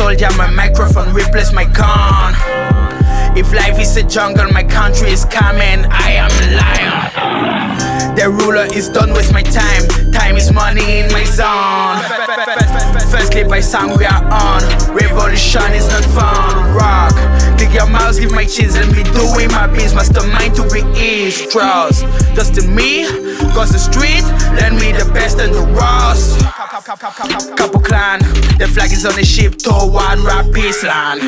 soldier, my microphone replace my gun. If life is a jungle, my country is coming. I am a lion. The ruler is done with my time. Time is money in my zone. First clip by song we are on. Revolution is not fun. Rock. Click your mouse, give my cheese, and me doing my biz. Mastermind to be east. Trust. Just to me, cause the street, lend me the best and the rawest. Couple clan, the flag is on the ship to one rap peace land.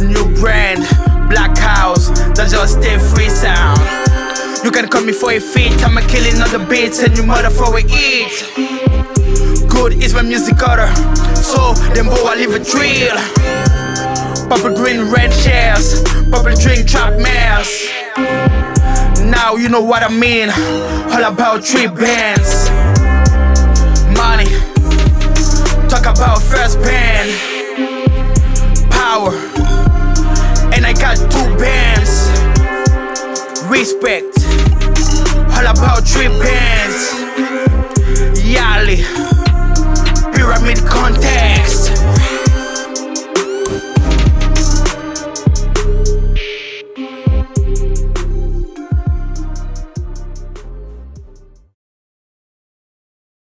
New brand, black house, that's just stay free sound. You can call me for a feat, I'm a killing on the beats and you mother for a eat. Good is my music order, so them boy I leave a drill. Purple green red chairs, purple drink trap mares. Now you know what I mean, all about three bands. Respect, all about three bands.